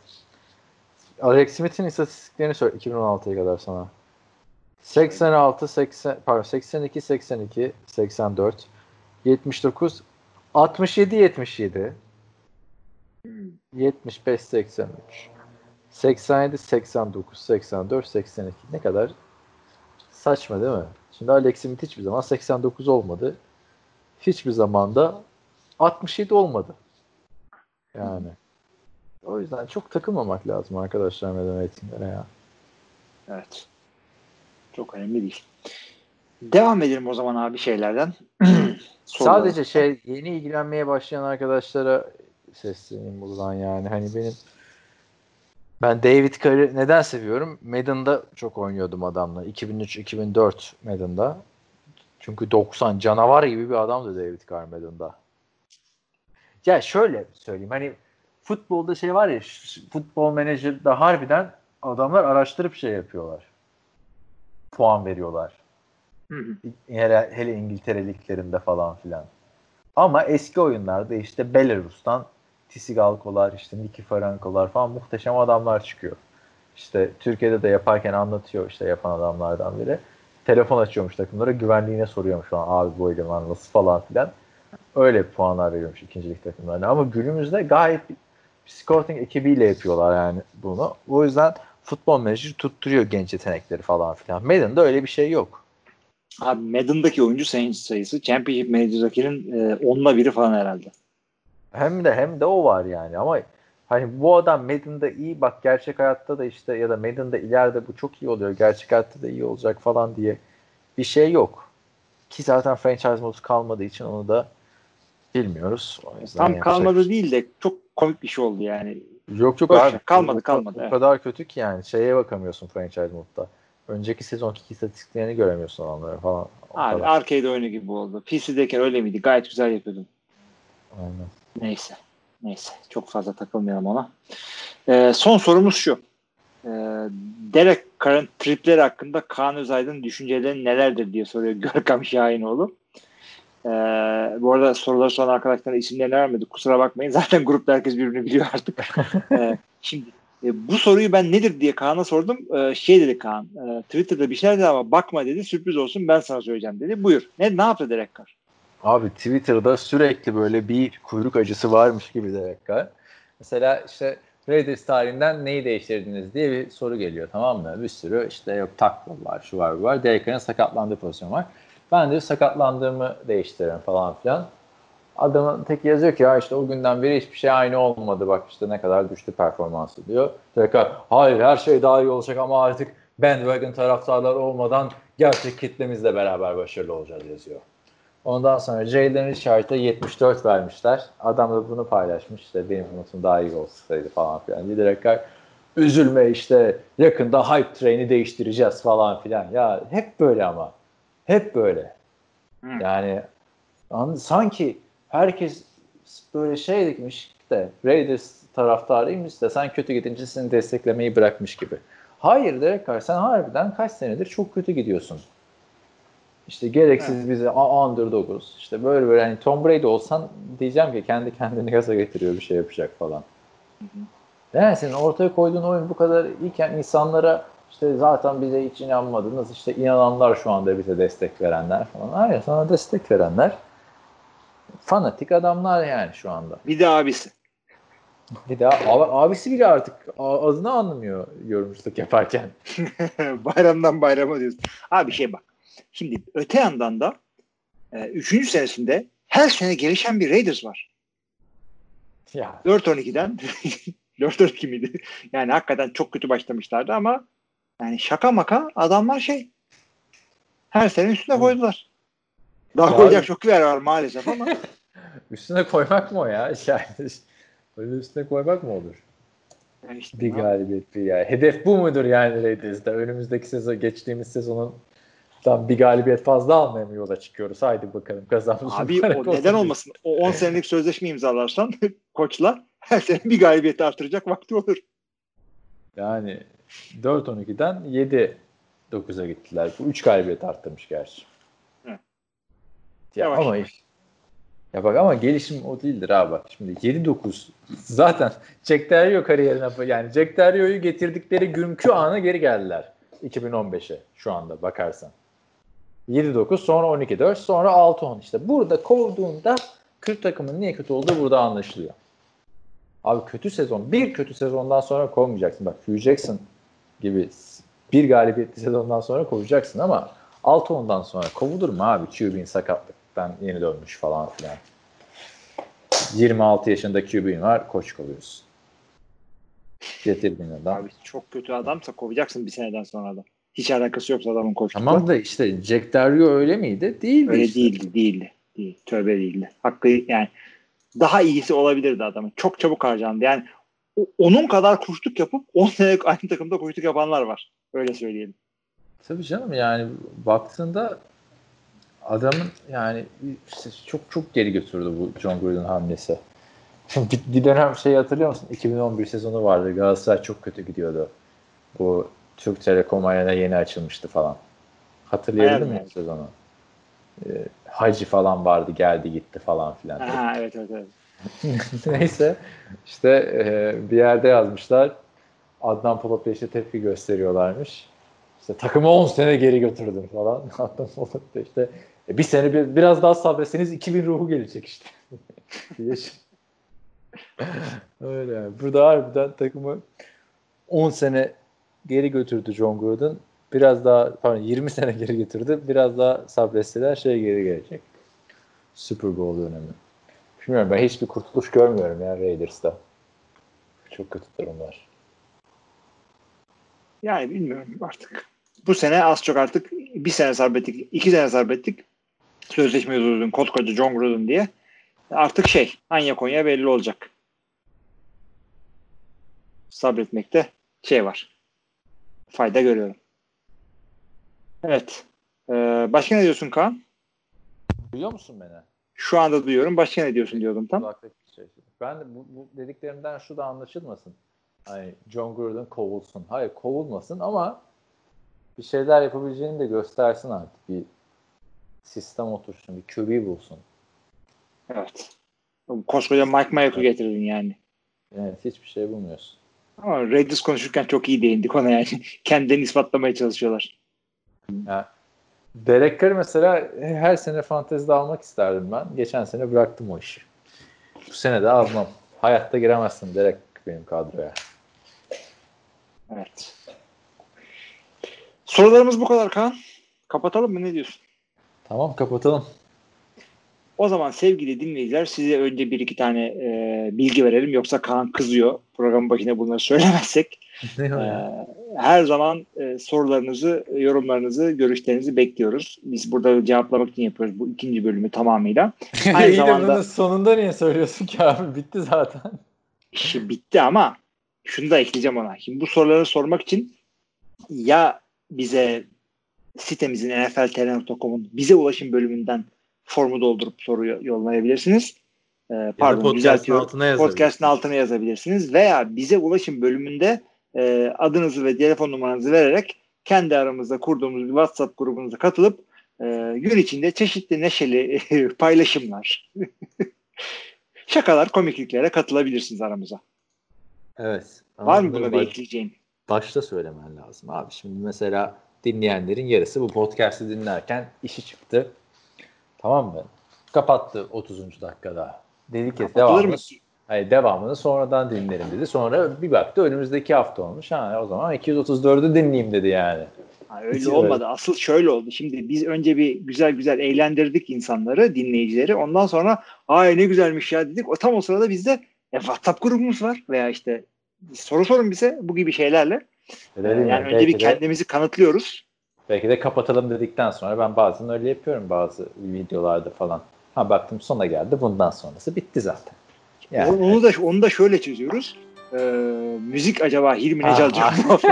Alex Smith'in istatistiklerini söyle 2016'ya kadar sana. 86 80 pardon 82 82 84 79 67 77 75 83 87 89 84 82 ne kadar saçma değil mi? Şimdi Alex Smith hiçbir zaman 89 olmadı. Hiçbir zaman da 67 olmadı. Yani. O yüzden çok takılmamak lazım arkadaşlar medya eğitimlere ya. Evet. Çok önemli değil. Devam edelim o zaman abi şeylerden. (clears throat) Sadece şey yeni ilgilenmeye başlayan arkadaşlara sesleneyim buradan yani. Hani benim ben David Carr'ı neden seviyorum? Madden'da çok oynuyordum adamla. 2003-2004 Madden'da. Çünkü 90 canavar gibi bir adamdı David Carr Madden'da. Ya şöyle söyleyeyim hani futbolda şey var ya futbol menajerde harbiden adamlar araştırıp şey yapıyorlar. Puan veriyorlar. Hı hı. Hele, hele İngiltere liglerinde falan filan. Ama eski oyunlarda işte Belarus'tan Tisigalkolar, işte Niki Farankolar falan muhteşem adamlar çıkıyor. İşte Türkiye'de de yaparken anlatıyor işte yapan adamlardan biri. Telefon açıyormuş takımlara güvenliğine soruyormuş falan abi bu eleman nasıl falan filan. Öyle puanlar veriyormuş ikincilik takımlarına. Ama günümüzde gayet scouting ekibiyle yapıyorlar yani bunu. O yüzden futbol menajeri tutturuyor genç yetenekleri falan filan. Madden'da öyle bir şey yok. Abi Madden'daki oyuncu sayı- sayısı Championship Manager'dakinin e, onla biri falan herhalde. Hem de hem de o var yani ama hani bu adam Madden'da iyi bak gerçek hayatta da işte ya da Madden'da ileride bu çok iyi oluyor. Gerçek hayatta da iyi olacak falan diye bir şey yok. Ki zaten franchise modu kalmadığı için onu da bilmiyoruz. O yüzden Tam kalmadı şey- değil de çok komik bir şey oldu yani. Yok yok Boş abi. kalmadı, kalmadı, O, evet. kadar kötü ki yani. Şeye bakamıyorsun franchise modda. Önceki sezonki istatistiklerini göremiyorsun adamları falan. Abi kadar. arcade oyunu gibi oldu. PC'deyken öyle miydi? Gayet güzel yapıyordun. Aynen. Neyse. Neyse. Çok fazla takılmayalım ona. Ee, son sorumuz şu. Ee, Derek Carr'ın tripleri hakkında Kaan Özaydın düşünceleri nelerdir diye soruyor Görkem Şahinoğlu. Ee, bu arada soruları soran arkadaşlara isimlerini vermedik. Kusura bakmayın. (laughs) Zaten grupta herkes birbirini biliyor artık. (laughs) Ee, şimdi e, bu soruyu ben nedir diye Kaan'a sordum. Ee, şey dedi Kaan. e, Twitter'da bir şeyler dedi ama bakma dedi. Sürpriz olsun ben sana söyleyeceğim dedi. Buyur. Ne, ne yaptı Derek Carr? Abi Twitter'da sürekli böyle bir kuyruk acısı varmış gibi de dakika. Mesela işte Raiders tarihinden neyi değiştirdiniz diye bir soru geliyor tamam mı? Bir sürü işte yok tackle var, şu var, bu var. Derek Carr'ın sakatlandığı pozisyon var. Ben de sakatlandığımı değiştiririm falan filan. Adamın tek yazıyor ki ya işte o günden beri hiçbir şey aynı olmadı bak işte ne kadar düştü performansı diyor. Carr hayır her şey daha iyi olacak ama artık bandwagon taraftarlar olmadan gerçek kitlemizle beraber başarılı olacağız yazıyor. Ondan sonra Jalen Richard'a 74 vermişler. Adam da bunu paylaşmış. İşte benim umudum daha iyi olsaydı falan filan. Giderek üzülme işte yakında hype train'i değiştireceğiz falan filan. Ya hep böyle ama. Hep böyle. Hı. Yani an- sanki herkes böyle şey dikmiş de Raiders taraftarıymış da sen kötü gidince seni desteklemeyi bırakmış gibi. Hayır Derek Carr sen harbiden kaç senedir çok kötü gidiyorsun. İşte gereksiz bize "Aa, underdoguz. İşte böyle böyle hani Tom Brady olsan diyeceğim ki kendi kendini gaza getiriyor bir şey yapacak falan. Yani senin ortaya koyduğun oyun bu kadar iyiken insanlara işte zaten bize hiç inanmadınız. işte inananlar şu anda bize destek verenler falan. Hayır sana destek verenler fanatik adamlar yani şu anda. Bir de abisi. Bir daha abi- abisi bile artık adını anlamıyor yorumculuk yaparken. (laughs) Bayramdan bayrama diyorsun. Abi şey bak. Şimdi öte yandan da e, üçüncü senesinde her sene gelişen bir Raiders var. Ya 4-12'den 4-12 (laughs) miydi? Yani hakikaten çok kötü başlamışlardı ama yani şaka maka adamlar şey her sene üstüne koydular. Daha Ya koyacak abi- çok yer var maalesef ama (laughs) üstüne koymak mı o ya? (laughs) Yani öyle üstüne koymak mı olur? yani işte Bir galibiyet bir ya. Hedef bu mudur yani Raiders'da? Önümüzdeki sezon geçtiğimiz sezonun tam bir galibiyet fazla almaya mı yola çıkıyoruz? Haydi bakalım kazanmış. Abi o neden olmasın? O 10 senelik sözleşme imzalarsan (laughs) koçla her sene bir galibiyeti artıracak vakti olur. Yani 4-12'den 7-9'a gittiler. Bu 3 galibiyet arttırmış gerçi. Hı. Ya Yavaş ama yavaş. ya bak ama gelişim o değildir abi bak. Şimdi 7-9 zaten Jack Derrio kariyerine yani Jack Terrio'yu getirdikleri günkü ana geri geldiler. 2015'e şu anda bakarsan. 7-9 sonra 12-4 sonra 6-10 işte. Burada kovduğunda kötü takımın niye kötü olduğu burada anlaşılıyor. Abi kötü sezon. Bir kötü sezondan sonra kovmayacaksın. Bak Hugh Jackson gibi bir galibiyetli sezondan sonra kovacaksın ama 6-10'dan sonra kovulur mu abi? QB'in sakatlıktan yeni dönmüş falan filan. 26 yaşında QB'in var. Koç kovuyorsun. Getirdiğin adam. Abi çok kötü adamsa kovacaksın bir seneden sonra da. Hiç alakası yoksa adamın koçlukla. Tamam da işte Jack Dario öyle miydi? Değildi Öyle işte. değildi, değildi. Değil, tövbe değildi. Hakkı yani daha iyisi olabilirdi adamın. Çok çabuk harcandı. Yani onun kadar kuşluk yapıp 10 sene (laughs) aynı takımda kuşluk yapanlar var. Öyle söyleyelim. Tabii canım yani baktığında adamın yani işte çok çok geri götürdü bu John Gruden hamlesi. bir, bir dönem şey hatırlıyor musun? 2011 sezonu vardı. Galatasaray çok kötü gidiyordu. Bu Türk Telekom Arena yeni açılmıştı falan. Hatırlayabildin mi sezonu? Ee, Hacı falan vardı geldi gitti falan filan. Ha, evet evet evet. (laughs) Neyse işte e, bir yerde yazmışlar Adnan Polat'a işte tepki gösteriyorlarmış. İşte takımı 10 sene geri götürdüm falan. (laughs) Adnan Polat da işte "E, bir sene bir, biraz daha sabretseniz 2000 ruhu gelecek işte. (laughs) şey- Öyle yani. Burada harbiden takımı 10 sene geri götürdü John Gruden. Biraz daha pardon 20 sene geri götürdü. Biraz daha sabretseler şey geri gelecek. Super Bowl dönemi. Bilmiyorum ben hiçbir kurtuluş görmüyorum ya Raiders'ta. Çok kötü durumlar. Yani bilmiyorum artık. Bu sene az çok artık bir sene sabrettik, iki sene sabrettik. Sözleşme uzun, koskoca John Gruden diye. Artık şey, Anya Konya belli olacak. Sabretmekte şey var. Fayda görüyorum. Evet. Ee, başka ne diyorsun Kaan? Duyuyor musun beni? Şu anda duyuyorum. Başka ne diyorsun diyordum tam. Şey. Ben de bu, bu dediklerimden şu da anlaşılmasın. Hani John Gruden kovulsun. Hayır kovulmasın ama bir şeyler yapabileceğini de göstersin artık. Bir sistem otursun, bir QB bulsun. Evet. Koskoca Mike Mayok'u getirdin yani. Evet hiçbir şey bulmuyorsun. Ama Raiders konuşurken çok iyi değindik ona yani. (laughs) Kendilerini ispatlamaya çalışıyorlar. Yani Derek Carr mesela her sene fantezide almak isterdim ben. Geçen sene bıraktım o işi. Bu sene de almam. Hayatta giremezsin Derek benim kadroya. Evet. Sorularımız bu kadar Kaan. Kapatalım mı ne diyorsun? Tamam kapatalım. O zaman sevgili dinleyiciler size önce bir iki tane e, bilgi verelim. Yoksa Kaan kızıyor programın başında bunları söylemezsek. (laughs) E, her zaman e, sorularınızı, yorumlarınızı, görüşlerinizi bekliyoruz. Biz burada cevaplamak için yapıyoruz bu ikinci bölümü tamamıyla. (laughs) Aynı İyi de zamanda bunu sonunda niye söylüyorsun ki abi? Bitti zaten. işi bitti ama şunu da ekleyeceğim ona. Şimdi bu soruları sormak için ya bize sitemizin nfltr.com'un bize ulaşım bölümünden formu doldurup soruyu yollayabilirsiniz. Ee, pardon podcast'ın düzeltiyorum. altına yazabilirsiniz. Podcast'ın altına yazabilirsiniz veya bize ulaşım bölümünde e, adınızı ve telefon numaranızı vererek kendi aramızda kurduğumuz bir WhatsApp grubunuza katılıp e, gün içinde çeşitli neşeli (laughs) paylaşımlar, (laughs) şakalar, komikliklere katılabilirsiniz aramıza. Evet. Var mı buna bir ekleyeceğin? Başta söylemen lazım abi. Şimdi mesela dinleyenlerin yarısı bu podcast'i dinlerken işi çıktı. Tamam mı? Kapattı 30. dakikada. Dedi ki devamını, mı? hayır, devamını sonradan dinlerim dedi. Sonra bir baktı önümüzdeki hafta olmuş. Ha, o zaman 234'ü dinleyeyim dedi yani. Ha, öyle Hiç olmadı. Asıl şöyle oldu. Şimdi biz önce bir güzel güzel eğlendirdik insanları, dinleyicileri. Ondan sonra ay ne güzelmiş ya dedik. O tam o sırada bizde e, WhatsApp grubumuz var veya işte soru sorun bize bu gibi şeylerle. Ee, Dedim ya, yani önce bir de- kendimizi kanıtlıyoruz. Belki de kapatalım dedikten sonra ben bazen öyle yapıyorum bazı videolarda falan. Ha baktım sona geldi bundan sonrası bitti zaten. Yani. Onu, da onu da şöyle çözüyoruz. Ee, müzik acaba Hilmi ne çalacak mı? (laughs)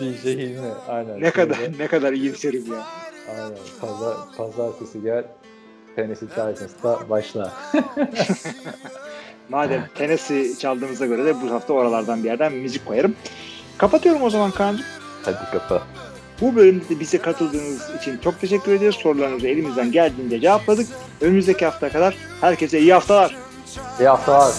DJ Hilmi aynen. ne kadar Şöyle, ne kadar iyimserim ya. Aynen. Pazar, pazartesi gel Tennessee Titans'ta başla. (laughs) Madem Tennessee çaldığımıza göre de bu hafta oralardan bir yerden müzik koyarım. Kapatıyorum o zaman Kaan'cığım. Hadi kapa. Bu bölümde de bize katıldığınız için çok teşekkür ediyoruz. Sorularınızı elimizden geldiğince cevapladık. Önümüzdeki hafta kadar herkese iyi haftalar. İyi haftalar.